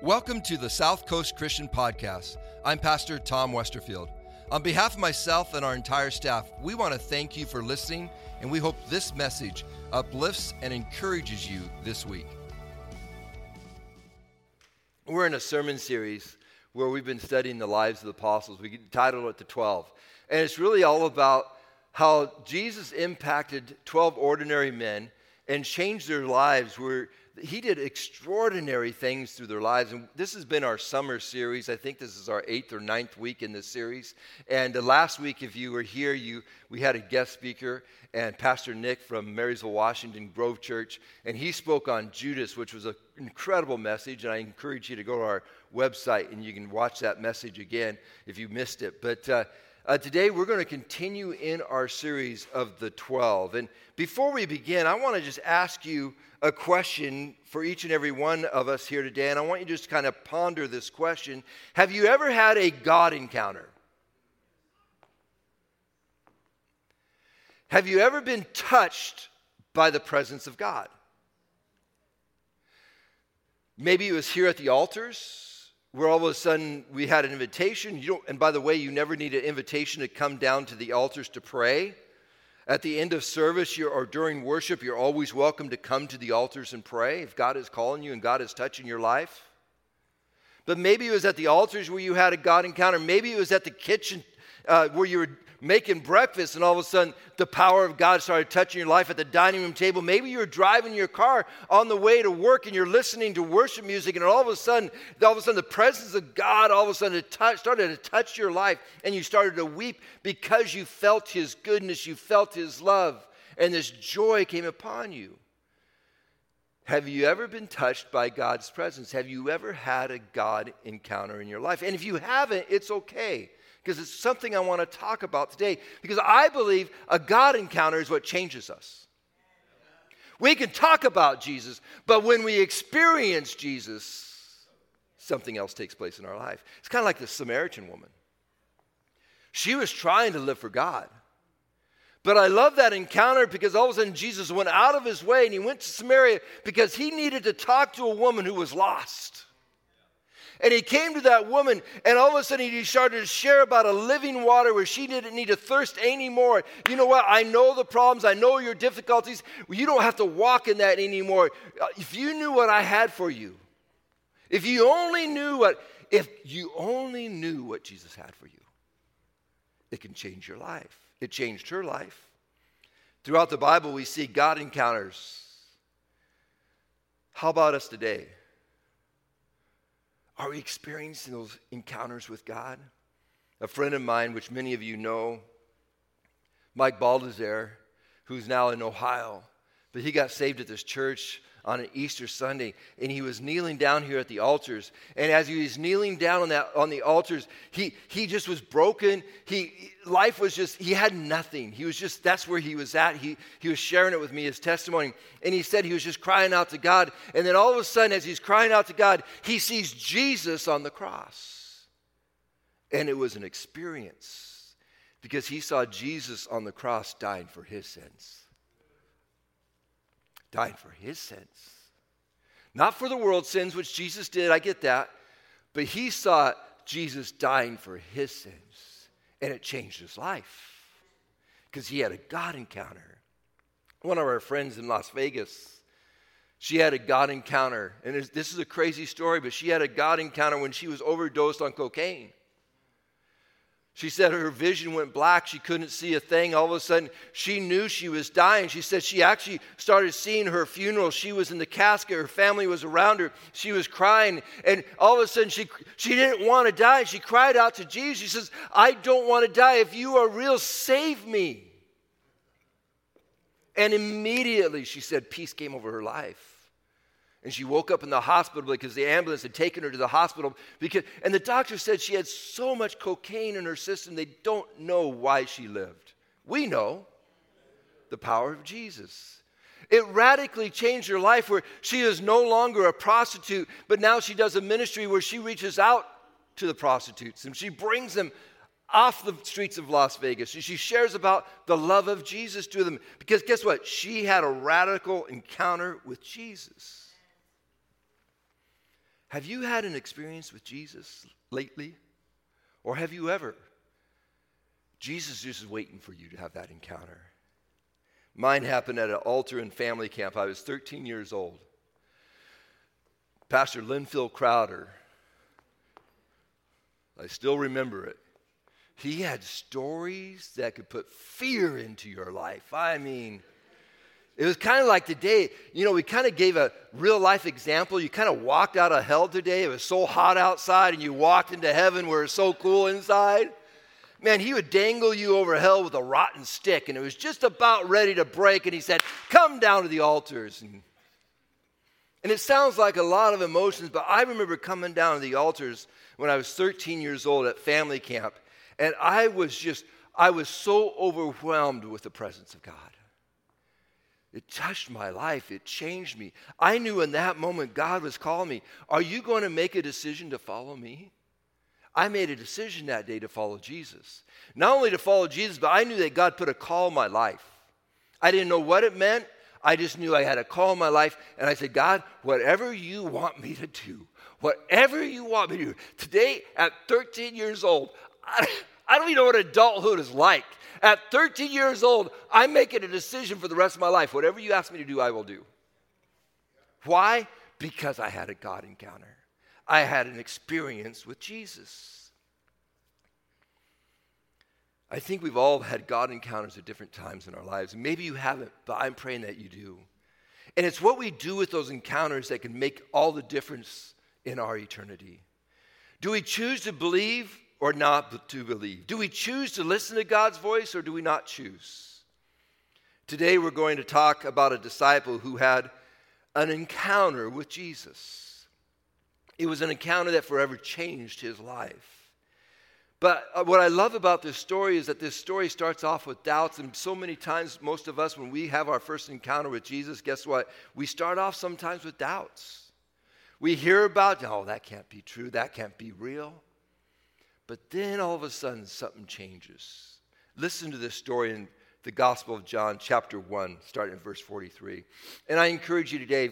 Welcome to the South Coast Christian Podcast. I'm Pastor Tom Westerfield. On behalf of myself and our entire staff, we want to thank you for listening, and we hope this message uplifts and encourages you this week. We're in a sermon series where we've been studying the lives of the apostles. We titled it The 12. And it's really all about how Jesus impacted 12 ordinary men and changed their lives where he did extraordinary things through their lives. And this has been our summer series. I think this is our eighth or ninth week in this series. And last week, if you were here, you, we had a guest speaker, and Pastor Nick from Marysville, Washington, Grove Church. And he spoke on Judas, which was an incredible message. And I encourage you to go to our website and you can watch that message again if you missed it. But uh, uh, today, we're going to continue in our series of the 12. And before we begin, I want to just ask you a question for each and every one of us here today. And I want you to just kind of ponder this question Have you ever had a God encounter? Have you ever been touched by the presence of God? Maybe it was here at the altars where all of a sudden we had an invitation. You don't, and by the way, you never need an invitation to come down to the altars to pray. At the end of service or during worship, you're always welcome to come to the altars and pray if God is calling you and God is touching your life. But maybe it was at the altars where you had a God encounter. Maybe it was at the kitchen uh, where you were making breakfast and all of a sudden the power of God started touching your life at the dining room table. Maybe you're driving your car on the way to work and you're listening to worship music and all of a sudden, all of a sudden the presence of God all of a sudden started to touch your life and you started to weep because you felt his goodness, you felt his love, and this joy came upon you. Have you ever been touched by God's presence? Have you ever had a God encounter in your life? And if you haven't, it's okay because it's something I want to talk about today because I believe a God encounter is what changes us. We can talk about Jesus, but when we experience Jesus, something else takes place in our life. It's kind of like the Samaritan woman. She was trying to live for God. But I love that encounter because all of a sudden Jesus went out of his way and he went to Samaria because he needed to talk to a woman who was lost. And he came to that woman, and all of a sudden he started to share about a living water where she didn't need to thirst anymore. You know what? I know the problems, I know your difficulties. You don't have to walk in that anymore. Uh, if you knew what I had for you, if you only knew what, if you only knew what Jesus had for you, it can change your life. It changed her life. Throughout the Bible, we see God encounters. How about us today? Are we experiencing those encounters with God? A friend of mine, which many of you know, Mike Baldassare, who's now in Ohio, but he got saved at this church on an Easter Sunday, and he was kneeling down here at the altars. And as he was kneeling down on, that, on the altars, he, he just was broken. He, life was just, he had nothing. He was just, that's where he was at. He, he was sharing it with me, his testimony. And he said he was just crying out to God. And then all of a sudden, as he's crying out to God, he sees Jesus on the cross. And it was an experience because he saw Jesus on the cross dying for his sins died for his sins. Not for the world's sins, which Jesus did, I get that, but he saw Jesus dying for his sins, and it changed his life because he had a God encounter. One of our friends in Las Vegas, she had a God encounter, and this is a crazy story, but she had a God encounter when she was overdosed on cocaine. She said her vision went black. She couldn't see a thing. All of a sudden, she knew she was dying. She said she actually started seeing her funeral. She was in the casket. Her family was around her. She was crying. And all of a sudden, she, she didn't want to die. She cried out to Jesus. She says, I don't want to die. If you are real, save me. And immediately, she said, peace came over her life. And she woke up in the hospital because the ambulance had taken her to the hospital. Because, and the doctor said she had so much cocaine in her system, they don't know why she lived. We know the power of Jesus. It radically changed her life where she is no longer a prostitute, but now she does a ministry where she reaches out to the prostitutes and she brings them off the streets of Las Vegas. And she shares about the love of Jesus to them because guess what? She had a radical encounter with Jesus. Have you had an experience with Jesus lately? Or have you ever? Jesus is waiting for you to have that encounter. Mine happened at an altar and family camp. I was 13 years old. Pastor Linfield Crowder, I still remember it. He had stories that could put fear into your life. I mean, it was kind of like today, you know, we kind of gave a real life example. You kind of walked out of hell today. It was so hot outside, and you walked into heaven where it's so cool inside. Man, he would dangle you over hell with a rotten stick, and it was just about ready to break. And he said, Come down to the altars. And, and it sounds like a lot of emotions, but I remember coming down to the altars when I was 13 years old at family camp, and I was just, I was so overwhelmed with the presence of God. It touched my life. It changed me. I knew in that moment God was calling me. Are you going to make a decision to follow me? I made a decision that day to follow Jesus. Not only to follow Jesus, but I knew that God put a call in my life. I didn't know what it meant. I just knew I had a call in my life. And I said, God, whatever you want me to do, whatever you want me to do. Today, at 13 years old, I, I don't even know what adulthood is like. At 13 years old, I'm making a decision for the rest of my life. Whatever you ask me to do, I will do. Why? Because I had a God encounter. I had an experience with Jesus. I think we've all had God encounters at different times in our lives. Maybe you haven't, but I'm praying that you do. And it's what we do with those encounters that can make all the difference in our eternity. Do we choose to believe or not to believe? Do we choose to listen to God's voice or do we not choose? Today we're going to talk about a disciple who had an encounter with Jesus. It was an encounter that forever changed his life. But uh, what I love about this story is that this story starts off with doubts. And so many times, most of us, when we have our first encounter with Jesus, guess what? We start off sometimes with doubts. We hear about, oh, that can't be true, that can't be real. But then all of a sudden, something changes. Listen to this story in the Gospel of John, chapter 1, starting in verse 43. And I encourage you today,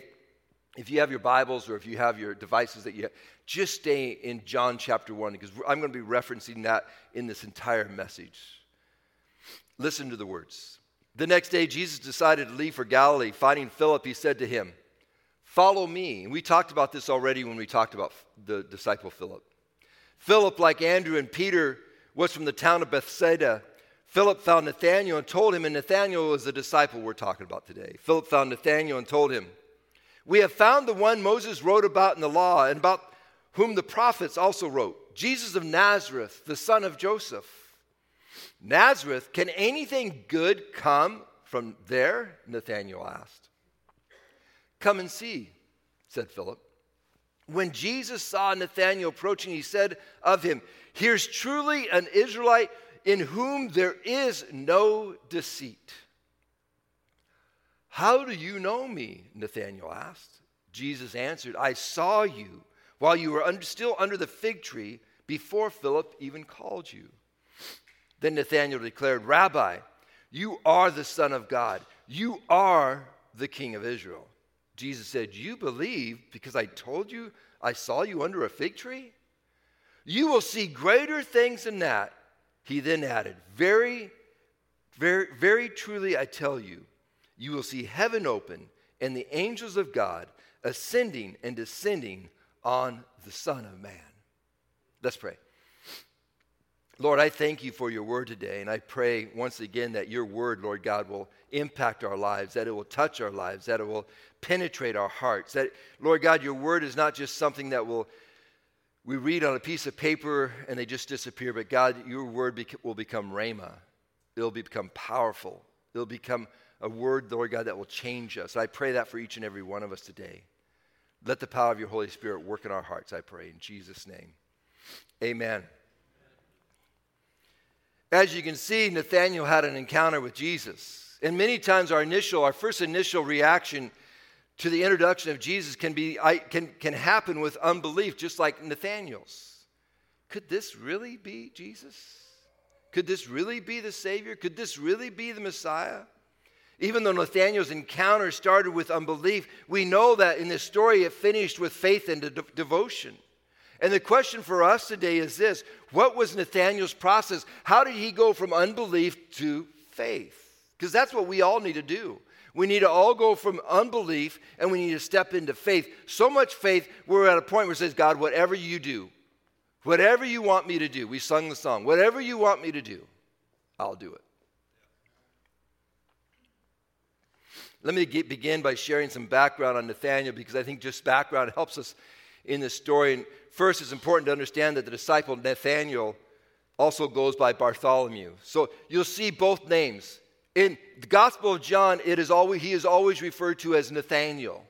if you have your Bibles or if you have your devices that you have, just stay in John chapter 1 because I'm going to be referencing that in this entire message. Listen to the words. The next day, Jesus decided to leave for Galilee. Finding Philip, he said to him, Follow me. And we talked about this already when we talked about the disciple Philip. Philip, like Andrew and Peter, was from the town of Bethsaida. Philip found Nathanael and told him, and Nathanael was the disciple we're talking about today. Philip found Nathanael and told him, We have found the one Moses wrote about in the law, and about whom the prophets also wrote, Jesus of Nazareth, the son of Joseph. Nazareth, can anything good come from there? Nathanael asked. Come and see, said Philip. When Jesus saw Nathanael approaching, he said of him, Here's truly an Israelite in whom there is no deceit. How do you know me? Nathanael asked. Jesus answered, I saw you while you were under, still under the fig tree before Philip even called you. Then Nathanael declared, Rabbi, you are the Son of God. You are the King of Israel. Jesus said, You believe because I told you I saw you under a fig tree? You will see greater things than that. He then added, Very, very, very truly I tell you, you will see heaven open and the angels of God ascending and descending on the Son of Man. Let's pray. Lord, I thank you for your word today, and I pray once again that your word, Lord God, will impact our lives, that it will touch our lives, that it will penetrate our hearts. That, Lord God, your word is not just something that will we read on a piece of paper and they just disappear, but God, your word bec- will become rhema. It'll become powerful. It'll become a word, Lord God, that will change us. I pray that for each and every one of us today. Let the power of your Holy Spirit work in our hearts, I pray, in Jesus' name. Amen. As you can see, Nathanael had an encounter with Jesus. And many times our initial, our first initial reaction to the introduction of Jesus can, be, can, can happen with unbelief, just like Nathanael's. Could this really be Jesus? Could this really be the Savior? Could this really be the Messiah? Even though Nathanael's encounter started with unbelief, we know that in this story it finished with faith and de- devotion. And the question for us today is this What was Nathanael's process? How did he go from unbelief to faith? Because that's what we all need to do. We need to all go from unbelief and we need to step into faith. So much faith, we're at a point where it says, God, whatever you do, whatever you want me to do, we sung the song, whatever you want me to do, I'll do it. Let me get, begin by sharing some background on Nathaniel because I think just background helps us in this story. And first, it's important to understand that the disciple Nathaniel also goes by Bartholomew. So you'll see both names. In the Gospel of John, it is always, he is always referred to as Nathaniel.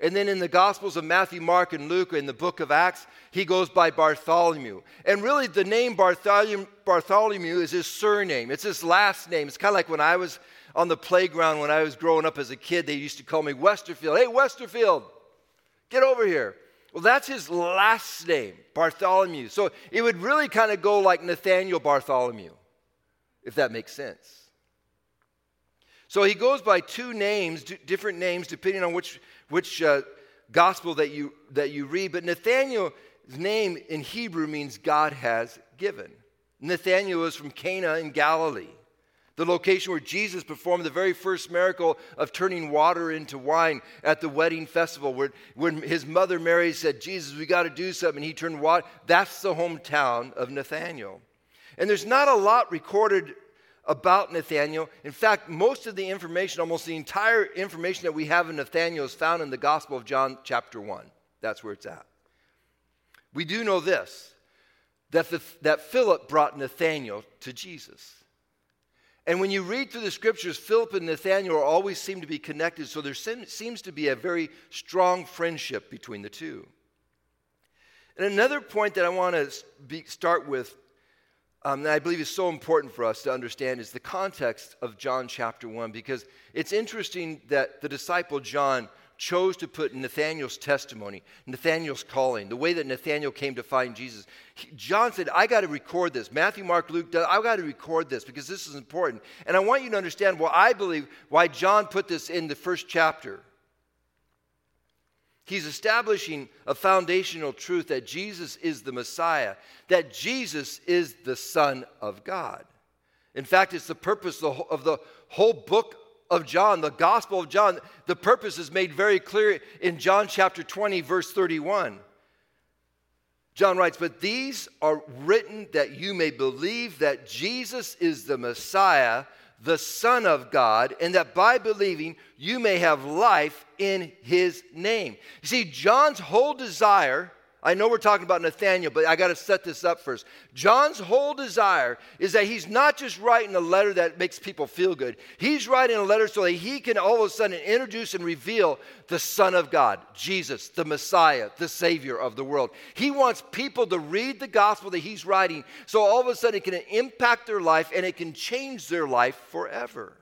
And then in the Gospels of Matthew, Mark, and Luke, in the book of Acts, he goes by Bartholomew. And really, the name Bartholomew, Bartholomew is his surname, it's his last name. It's kind of like when I was on the playground when I was growing up as a kid, they used to call me Westerfield. Hey, Westerfield, get over here. Well, that's his last name, Bartholomew. So it would really kind of go like Nathaniel Bartholomew, if that makes sense. So he goes by two names, different names, depending on which, which uh, gospel that you, that you read. But Nathaniel's name in Hebrew means God has given. Nathaniel is from Cana in Galilee the location where Jesus performed the very first miracle of turning water into wine at the wedding festival, where when his mother Mary said, Jesus, we got to do something, he turned water. That's the hometown of Nathaniel. And there's not a lot recorded about Nathaniel. In fact, most of the information, almost the entire information that we have in Nathaniel, is found in the Gospel of John, chapter 1. That's where it's at. We do know this that, the, that Philip brought Nathaniel to Jesus. And when you read through the scriptures, Philip and Nathaniel always seem to be connected, so there seems to be a very strong friendship between the two. And another point that I want to start with, um, that I believe is so important for us to understand, is the context of John chapter 1, because it's interesting that the disciple John chose to put Nathaniel's testimony, Nathaniel's calling, the way that Nathaniel came to find Jesus. John said, I got to record this. Matthew, Mark, Luke, I got to record this because this is important. And I want you to understand why I believe why John put this in the first chapter. He's establishing a foundational truth that Jesus is the Messiah, that Jesus is the Son of God. In fact, it's the purpose of the whole book of John, the Gospel of John, the purpose is made very clear in John chapter 20, verse 31. John writes, But these are written that you may believe that Jesus is the Messiah, the Son of God, and that by believing you may have life in his name. You see, John's whole desire I know we're talking about Nathaniel, but I got to set this up first. John's whole desire is that he's not just writing a letter that makes people feel good. He's writing a letter so that he can all of a sudden introduce and reveal the Son of God, Jesus, the Messiah, the Savior of the world. He wants people to read the gospel that he's writing so all of a sudden it can impact their life and it can change their life forever.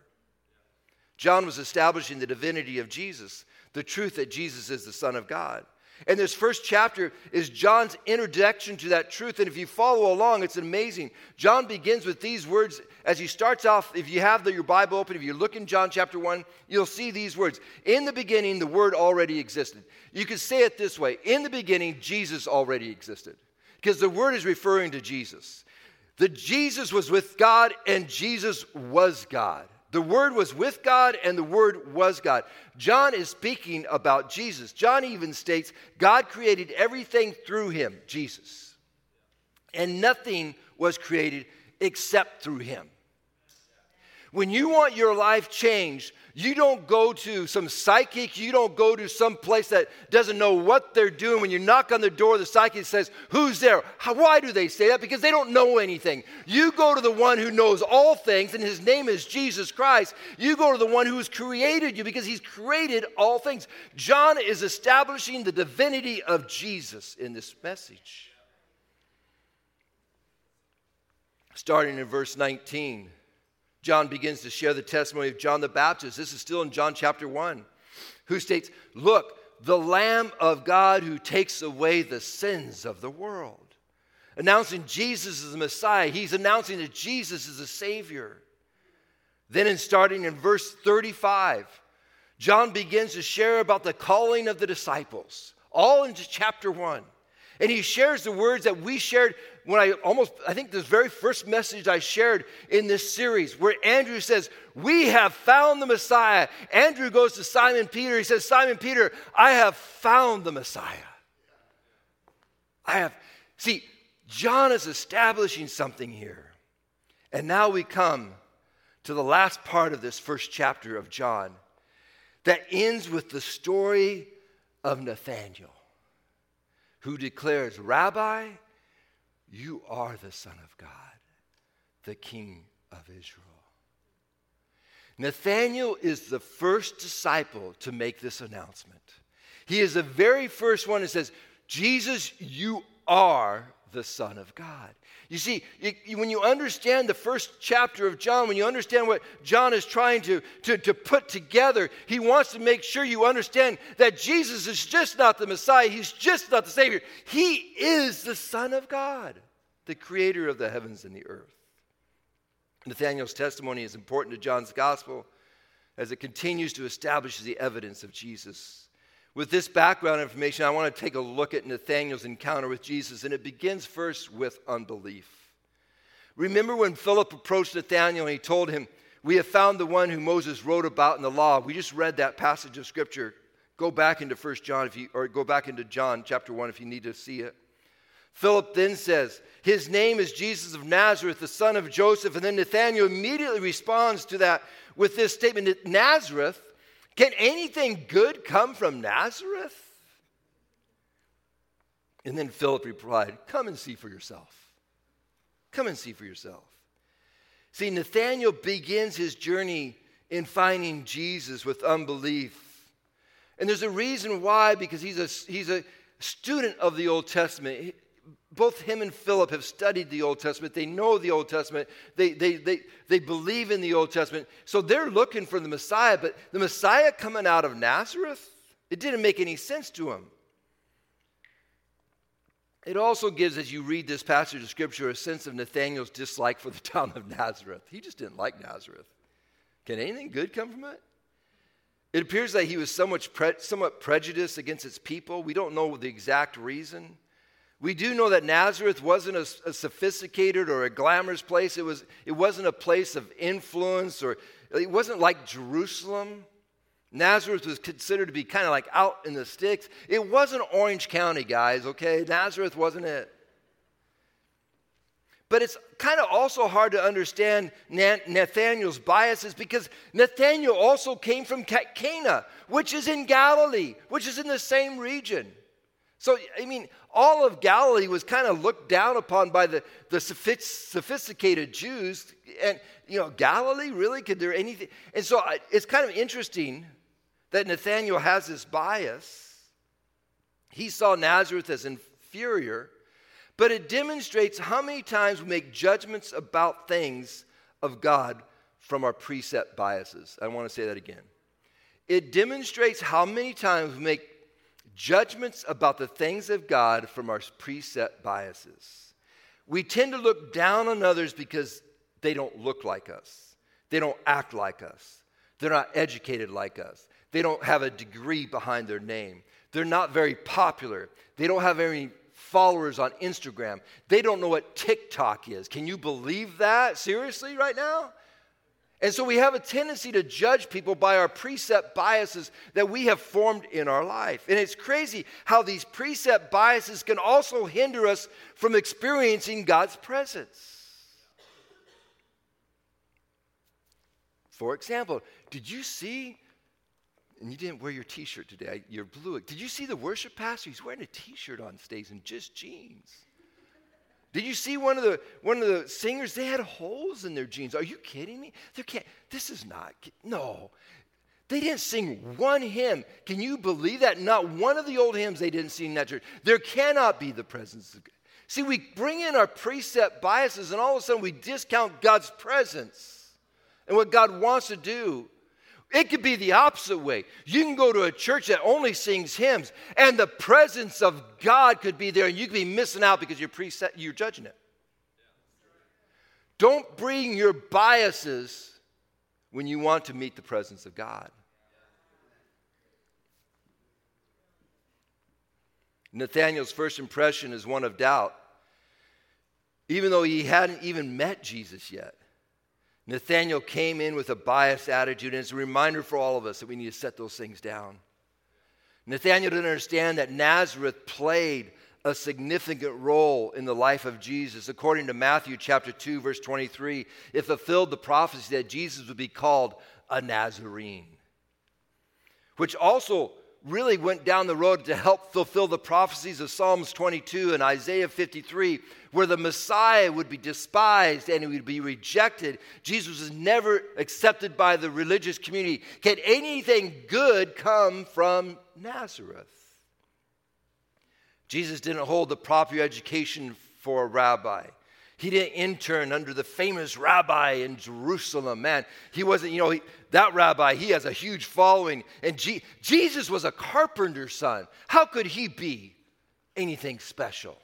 John was establishing the divinity of Jesus, the truth that Jesus is the Son of God. And this first chapter is John's introduction to that truth. And if you follow along, it's amazing. John begins with these words as he starts off. If you have the, your Bible open, if you look in John chapter 1, you'll see these words. In the beginning, the Word already existed. You could say it this way In the beginning, Jesus already existed. Because the Word is referring to Jesus. The Jesus was with God, and Jesus was God. The Word was with God and the Word was God. John is speaking about Jesus. John even states God created everything through him, Jesus. And nothing was created except through him. When you want your life changed, you don't go to some psychic, you don't go to some place that doesn't know what they're doing. When you knock on the door, the psychic says, Who's there? How, why do they say that? Because they don't know anything. You go to the one who knows all things, and his name is Jesus Christ. You go to the one who has created you because he's created all things. John is establishing the divinity of Jesus in this message. Starting in verse 19. John begins to share the testimony of John the Baptist. This is still in John chapter 1, who states, Look, the Lamb of God who takes away the sins of the world. Announcing Jesus as the Messiah, he's announcing that Jesus is the Savior. Then, in starting in verse 35, John begins to share about the calling of the disciples, all into chapter 1. And he shares the words that we shared when I almost, I think this very first message I shared in this series, where Andrew says, We have found the Messiah. Andrew goes to Simon Peter. He says, Simon Peter, I have found the Messiah. I have, see, John is establishing something here. And now we come to the last part of this first chapter of John that ends with the story of Nathanael, who declares, Rabbi, you are the Son of God, the King of Israel. Nathanael is the first disciple to make this announcement. He is the very first one that says, Jesus, you are the Son of God. You see, when you understand the first chapter of John, when you understand what John is trying to, to, to put together, he wants to make sure you understand that Jesus is just not the Messiah, he's just not the Savior. He is the Son of God, the creator of the heavens and the earth. Nathanael's testimony is important to John's gospel as it continues to establish the evidence of Jesus with this background information, I want to take a look at Nathanael's encounter with Jesus, and it begins first with unbelief. Remember when Philip approached Nathanael and he told him, We have found the one who Moses wrote about in the law. We just read that passage of scripture. Go back into First John if you or go back into John chapter 1 if you need to see it. Philip then says, His name is Jesus of Nazareth, the son of Joseph. And then Nathanael immediately responds to that with this statement Nazareth can anything good come from Nazareth? And then Philip replied, Come and see for yourself. Come and see for yourself. See, Nathanael begins his journey in finding Jesus with unbelief. And there's a reason why, because he's a, he's a student of the Old Testament both him and Philip have studied the Old Testament. They know the Old Testament. They, they, they, they believe in the Old Testament. So they're looking for the Messiah, but the Messiah coming out of Nazareth, it didn't make any sense to him. It also gives, as you read this passage of Scripture, a sense of Nathanael's dislike for the town of Nazareth. He just didn't like Nazareth. Can anything good come from it? It appears that he was somewhat, pre- somewhat prejudiced against its people. We don't know the exact reason. We do know that Nazareth wasn't a, a, sophisticated or a glamorous place. It, was, it wasn't a place of influence or it wasn't like Jerusalem. Nazareth was considered to be kind of like out in the sticks. It wasn't Orange County, guys, okay? Nazareth wasn't it. But it's kind of also hard to understand Nathanael's biases because Nathanael also came from Cana, which is in Galilee, which is in the same region. So, I mean, all of Galilee was kind of looked down upon by the, the sophisticated Jews. And, you know, Galilee, really? Could there anything? And so it's kind of interesting that Nathaniel has this bias. He saw Nazareth as inferior, but it demonstrates how many times we make judgments about things of God from our preset biases. I want to say that again. It demonstrates how many times we make judgments about the things of God from our preset biases. We tend to look down on others because they don't look like us, they don't act like us, they're not educated like us, they don't have a degree behind their name, they're not very popular, they don't have any followers on Instagram, they don't know what TikTok is. Can you believe that? Seriously, right now? And so we have a tendency to judge people by our precept biases that we have formed in our life. And it's crazy how these precept biases can also hinder us from experiencing God's presence. For example, did you see, and you didn't wear your t shirt today, you're blue. Did you see the worship pastor? He's wearing a t shirt on stage and just jeans. Did you see one of the one of the singers? They had holes in their jeans. Are you kidding me? They can't. This is not. No, they didn't sing one hymn. Can you believe that? Not one of the old hymns they didn't sing in that church. There cannot be the presence of God. See, we bring in our precept biases, and all of a sudden we discount God's presence and what God wants to do. It could be the opposite way. You can go to a church that only sings hymns, and the presence of God could be there, and you could be missing out because you're, preset, you're judging it. Don't bring your biases when you want to meet the presence of God. Nathanael's first impression is one of doubt, even though he hadn't even met Jesus yet. Nathanael came in with a biased attitude, and it's a reminder for all of us that we need to set those things down. Nathanael didn't understand that Nazareth played a significant role in the life of Jesus. According to Matthew chapter 2 verse 23, it fulfilled the prophecy that Jesus would be called a Nazarene. Which also really went down the road to help fulfill the prophecies of Psalms 22 and Isaiah 53, where the Messiah would be despised and he would be rejected. Jesus was never accepted by the religious community. Can anything good come from Nazareth? Jesus didn't hold the proper education for a rabbi. He didn't intern under the famous rabbi in Jerusalem. Man, he wasn't, you know, he, that rabbi, he has a huge following. And Jesus was a carpenter's son. How could he be anything special?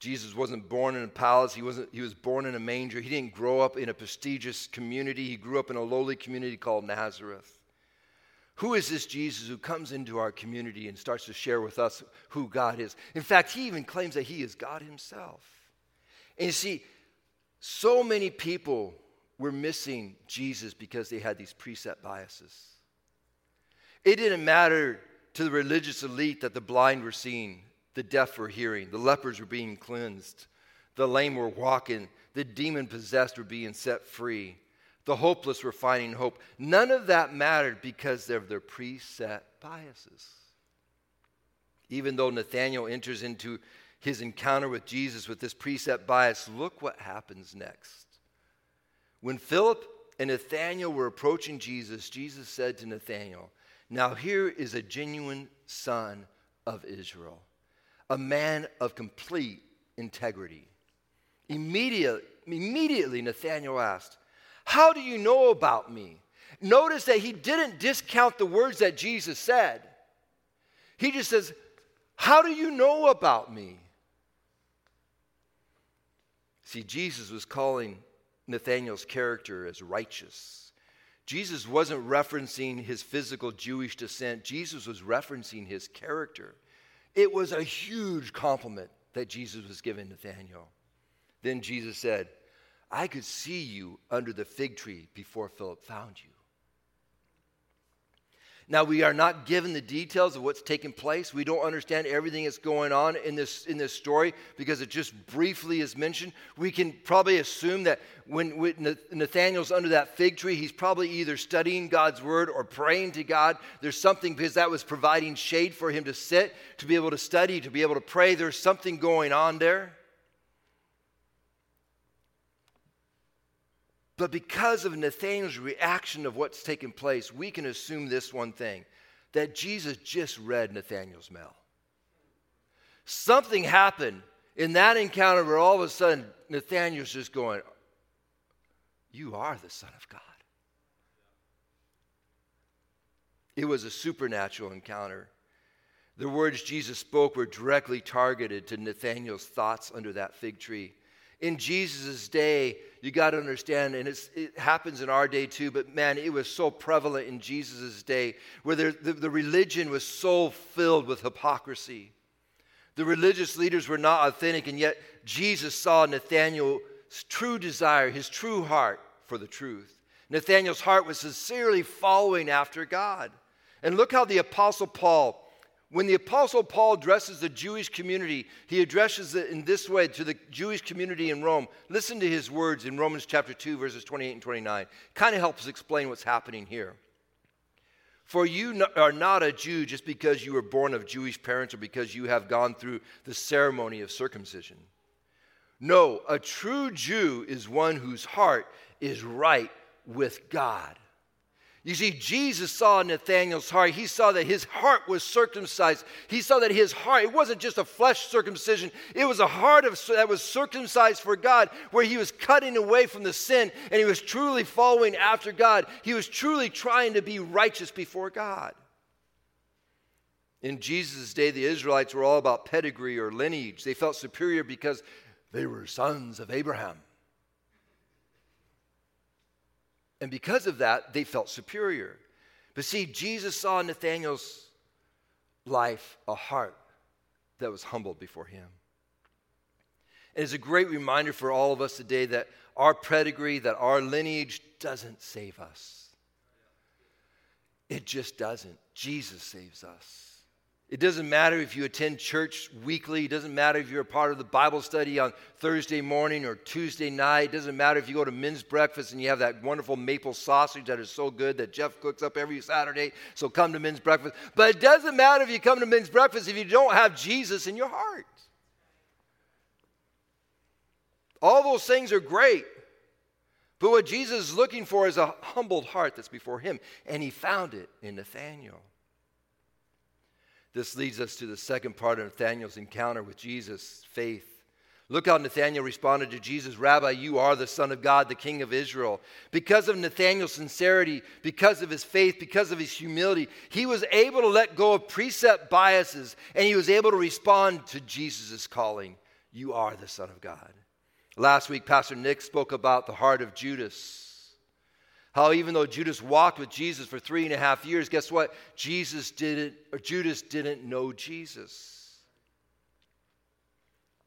Jesus wasn't born in a palace. He, wasn't, he was born in a manger. He didn't grow up in a prestigious community. He grew up in a lowly community called Nazareth. Who is this Jesus who comes into our community and starts to share with us who God is? In fact, he even claims that he is God himself. And you see, so many people were missing Jesus because they had these preset biases. It didn't matter to the religious elite that the blind were seeing, the deaf were hearing, the lepers were being cleansed, the lame were walking, the demon possessed were being set free. The hopeless were finding hope. None of that mattered because of their preset biases. Even though Nathanael enters into his encounter with Jesus with this preset bias, look what happens next. When Philip and Nathanael were approaching Jesus, Jesus said to Nathanael, Now here is a genuine son of Israel, a man of complete integrity. Immediately, immediately Nathanael asked, how do you know about me? Notice that he didn't discount the words that Jesus said. He just says, How do you know about me? See, Jesus was calling Nathanael's character as righteous. Jesus wasn't referencing his physical Jewish descent, Jesus was referencing his character. It was a huge compliment that Jesus was giving Nathanael. Then Jesus said, I could see you under the fig tree before Philip found you. Now, we are not given the details of what's taking place. We don't understand everything that's going on in this, in this story because it just briefly is mentioned. We can probably assume that when, when Nathaniel's under that fig tree, he's probably either studying God's word or praying to God. There's something because that was providing shade for him to sit, to be able to study, to be able to pray. There's something going on there. But because of Nathanael's reaction of what's taken place, we can assume this one thing that Jesus just read Nathanael's mail. Something happened in that encounter where all of a sudden Nathanael's just going, You are the Son of God. It was a supernatural encounter. The words Jesus spoke were directly targeted to Nathanael's thoughts under that fig tree. In Jesus' day, you got to understand, and it happens in our day too, but man, it was so prevalent in Jesus' day where the, the, the religion was so filled with hypocrisy. The religious leaders were not authentic, and yet Jesus saw Nathanael's true desire, his true heart for the truth. Nathanael's heart was sincerely following after God. And look how the Apostle Paul when the Apostle Paul addresses the Jewish community, he addresses it in this way to the Jewish community in Rome. Listen to his words in Romans chapter 2, verses 28 and 29. Kind of helps explain what's happening here. For you are not a Jew just because you were born of Jewish parents or because you have gone through the ceremony of circumcision. No, a true Jew is one whose heart is right with God. You see, Jesus saw Nathanael's heart. He saw that his heart was circumcised. He saw that his heart, it wasn't just a flesh circumcision, it was a heart of, that was circumcised for God, where he was cutting away from the sin and he was truly following after God. He was truly trying to be righteous before God. In Jesus' day, the Israelites were all about pedigree or lineage. They felt superior because they were sons of Abraham. And because of that, they felt superior. But see, Jesus saw in Nathanael's life a heart that was humbled before him. And it's a great reminder for all of us today that our pedigree, that our lineage doesn't save us. It just doesn't. Jesus saves us. It doesn't matter if you attend church weekly. It doesn't matter if you're a part of the Bible study on Thursday morning or Tuesday night. It doesn't matter if you go to men's breakfast and you have that wonderful maple sausage that is so good that Jeff cooks up every Saturday. So come to men's breakfast. But it doesn't matter if you come to men's breakfast if you don't have Jesus in your heart. All those things are great. But what Jesus is looking for is a humbled heart that's before him. And he found it in Nathanael. This leads us to the second part of Nathanael's encounter with Jesus faith. Look how Nathanael responded to Jesus Rabbi, you are the Son of God, the King of Israel. Because of Nathanael's sincerity, because of his faith, because of his humility, he was able to let go of precept biases and he was able to respond to Jesus' calling You are the Son of God. Last week, Pastor Nick spoke about the heart of Judas. How even though Judas walked with Jesus for three and a half years, guess what? Jesus didn't, or Judas didn't know Jesus.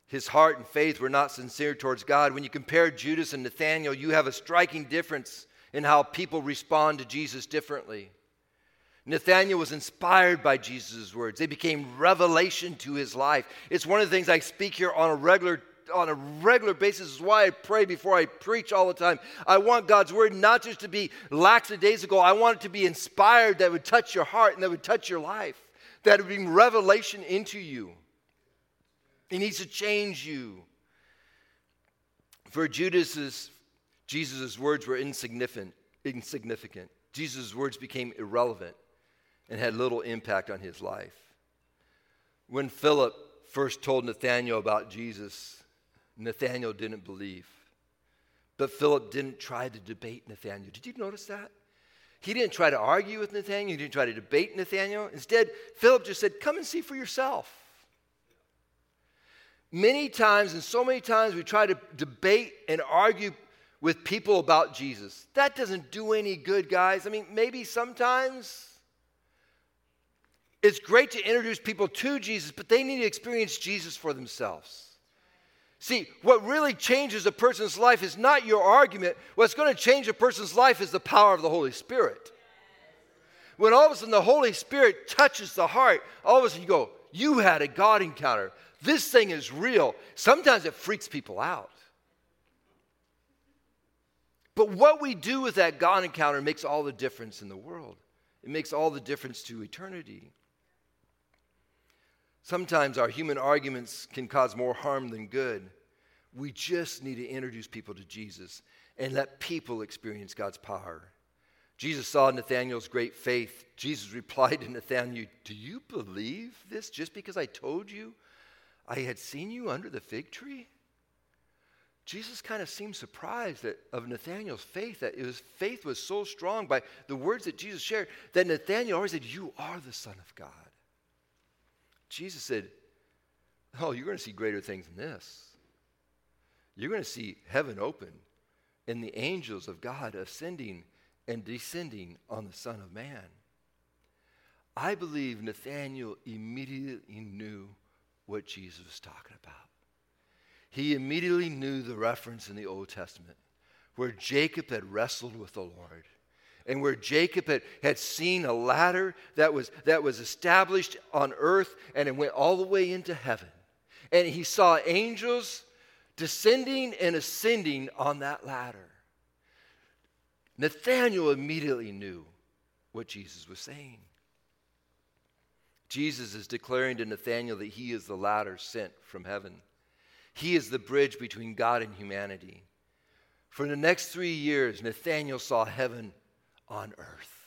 His heart and faith were not sincere towards God. When you compare Judas and Nathanael, you have a striking difference in how people respond to Jesus differently. Nathanael was inspired by Jesus' words. They became revelation to his life. It's one of the things I speak here on a regular on a regular basis. is why I pray before I preach all the time. I want God's word not just to be lackadaisical, I want it to be inspired that would touch your heart and that would touch your life, that would bring revelation into you. It needs to change you. For Judas's, Jesus' words were insignificant, insignificant. Jesus' words became irrelevant and had little impact on his life. When Philip first told Nathanael about Jesus, Nathanael didn't believe. But Philip didn't try to debate Nathanael. Did you notice that? He didn't try to argue with Nathanael, he didn't try to debate Nathanael. Instead, Philip just said, Come and see for yourself. Many times, and so many times, we try to debate and argue with people about Jesus. That doesn't do any good, guys. I mean, maybe sometimes it's great to introduce people to Jesus, but they need to experience Jesus for themselves. See, what really changes a person's life is not your argument. What's going to change a person's life is the power of the Holy Spirit. When all of a sudden the Holy Spirit touches the heart, all of a sudden you go, You had a God encounter. This thing is real. Sometimes it freaks people out. But what we do with that God encounter makes all the difference in the world. It makes all the difference to eternity. Sometimes our human arguments can cause more harm than good. We just need to introduce people to Jesus and let people experience God's power. Jesus saw Nathanael's great faith. Jesus replied to Nathanael, Do you believe this just because I told you I had seen you under the fig tree? Jesus kind of seemed surprised that, of Nathanael's faith, that his faith was so strong by the words that Jesus shared, that Nathanael always said, You are the Son of God. Jesus said, Oh, you're going to see greater things than this. You're going to see heaven open and the angels of God ascending and descending on the Son of Man. I believe Nathanael immediately knew what Jesus was talking about. He immediately knew the reference in the Old Testament where Jacob had wrestled with the Lord and where Jacob had, had seen a ladder that was, that was established on earth and it went all the way into heaven. And he saw angels descending and ascending on that ladder. Nathanael immediately knew what Jesus was saying. Jesus is declaring to Nathanael that he is the ladder sent from heaven. He is the bridge between God and humanity. For the next three years, Nathanael saw heaven on earth.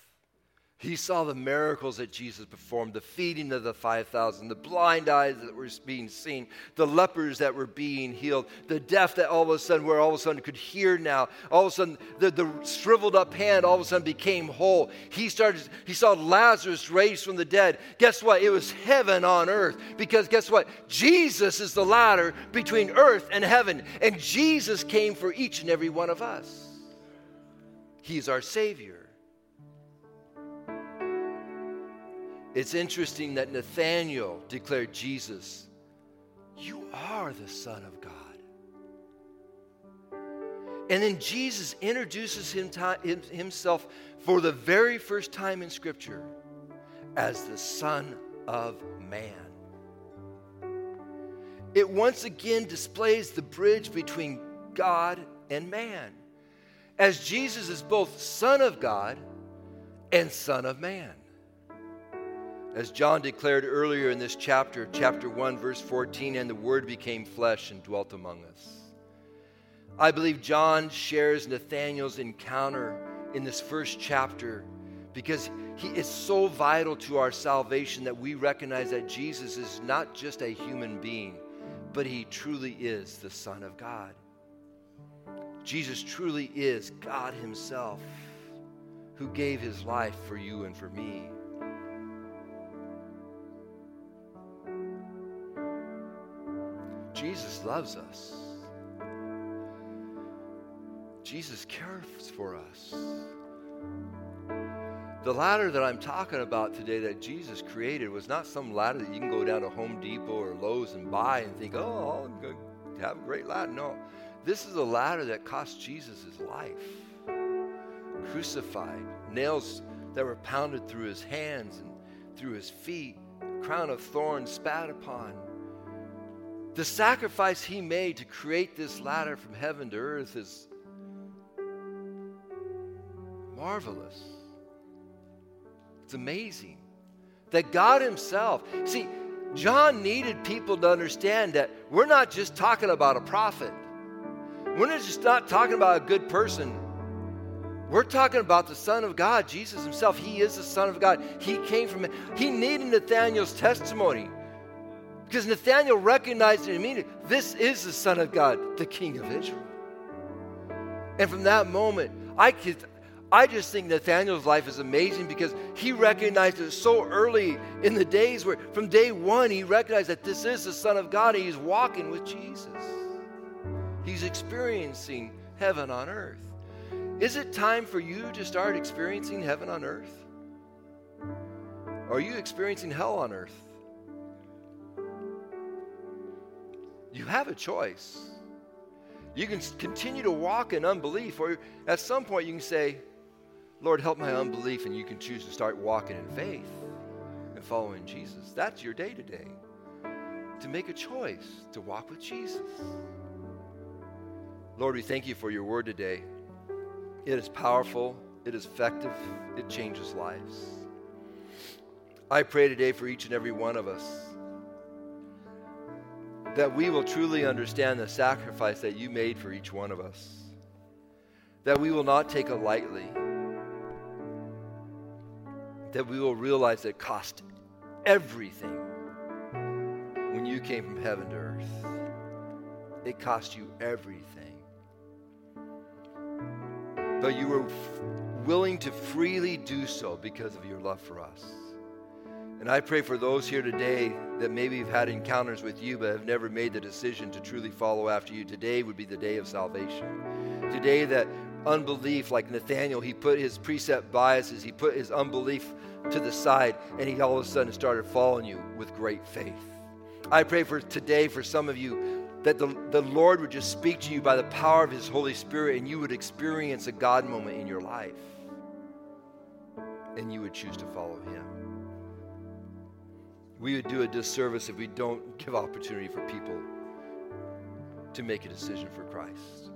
He saw the miracles that Jesus performed the feeding of the 5,000, the blind eyes that were being seen, the lepers that were being healed, the deaf that all of a sudden, where all of a sudden could hear now. All of a sudden, the, the shriveled up hand all of a sudden became whole. He started, he saw Lazarus raised from the dead. Guess what? It was heaven on earth. Because guess what? Jesus is the ladder between earth and heaven. And Jesus came for each and every one of us. He's our Savior. It's interesting that Nathanael declared Jesus, You are the Son of God. And then Jesus introduces him himself for the very first time in Scripture as the Son of Man. It once again displays the bridge between God and man, as Jesus is both Son of God and Son of Man. As John declared earlier in this chapter, chapter 1, verse 14, and the Word became flesh and dwelt among us. I believe John shares Nathanael's encounter in this first chapter because he is so vital to our salvation that we recognize that Jesus is not just a human being, but he truly is the Son of God. Jesus truly is God Himself who gave His life for you and for me. Jesus loves us. Jesus cares for us. The ladder that I'm talking about today that Jesus created was not some ladder that you can go down to Home Depot or Lowe's and buy and think, oh, I'll have a great ladder. No, this is a ladder that cost Jesus his life. Crucified, nails that were pounded through his hands and through his feet, crown of thorns spat upon. The sacrifice he made to create this ladder from heaven to earth is marvelous. It's amazing that God Himself, see, John needed people to understand that we're not just talking about a prophet, we're not just not talking about a good person. We're talking about the Son of God, Jesus Himself. He is the Son of God. He came from, He needed Nathanael's testimony. Because Nathanael recognized it immediately. This is the Son of God, the King of Israel. And from that moment, I could, I just think Nathanael's life is amazing because he recognized it so early in the days where, from day one, he recognized that this is the Son of God and he's walking with Jesus. He's experiencing heaven on earth. Is it time for you to start experiencing heaven on earth? Or are you experiencing hell on earth? You have a choice. You can continue to walk in unbelief, or at some point you can say, Lord, help my unbelief, and you can choose to start walking in faith and following Jesus. That's your day today. To make a choice to walk with Jesus. Lord, we thank you for your word today. It is powerful, it is effective, it changes lives. I pray today for each and every one of us that we will truly understand the sacrifice that you made for each one of us, that we will not take it lightly that we will realize it cost everything when you came from heaven to earth. It cost you everything. But you were f- willing to freely do so because of your love for us. And I pray for those here today that maybe have had encounters with you but have never made the decision to truly follow after you. Today would be the day of salvation. Today that unbelief, like Nathanael, he put his precept biases, he put his unbelief to the side, and he all of a sudden started following you with great faith. I pray for today for some of you that the, the Lord would just speak to you by the power of his Holy Spirit and you would experience a God moment in your life and you would choose to follow him. We would do a disservice if we don't give opportunity for people to make a decision for Christ.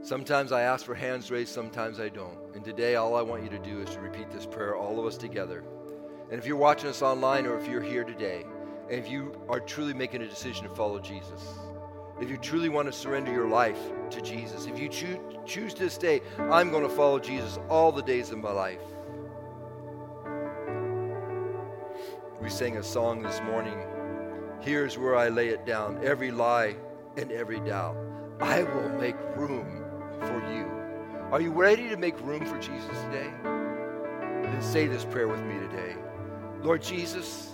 Sometimes I ask for hands raised, sometimes I don't. And today, all I want you to do is to repeat this prayer, all of us together. And if you're watching us online or if you're here today, and if you are truly making a decision to follow Jesus, if you truly want to surrender your life to Jesus, if you choose, choose this day, I'm going to follow Jesus all the days of my life. We sang a song this morning. Here's where I lay it down every lie and every doubt. I will make room for you. Are you ready to make room for Jesus today? Then say this prayer with me today. Lord Jesus,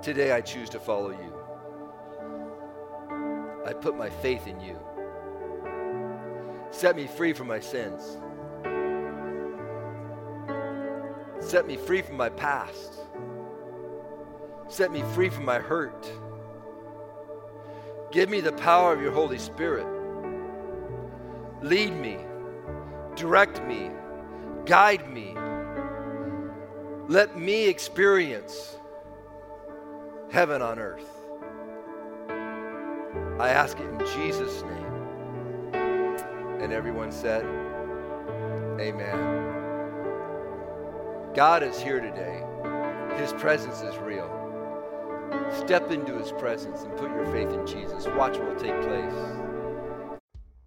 today I choose to follow you. I put my faith in you. Set me free from my sins. Set me free from my past. Set me free from my hurt. Give me the power of your Holy Spirit. Lead me, direct me, guide me. Let me experience heaven on earth. I ask it in Jesus' name. And everyone said, Amen. God is here today. His presence is real. Step into his presence and put your faith in Jesus. Watch what will take place.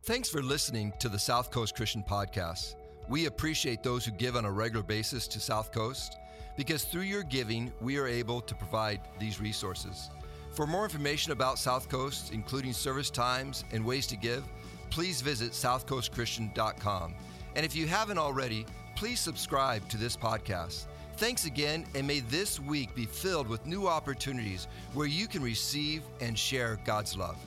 Thanks for listening to the South Coast Christian Podcast. We appreciate those who give on a regular basis to South Coast because through your giving, we are able to provide these resources. For more information about South Coast, including service times and ways to give, please visit southcoastchristian.com. And if you haven't already, please subscribe to this podcast. Thanks again, and may this week be filled with new opportunities where you can receive and share God's love.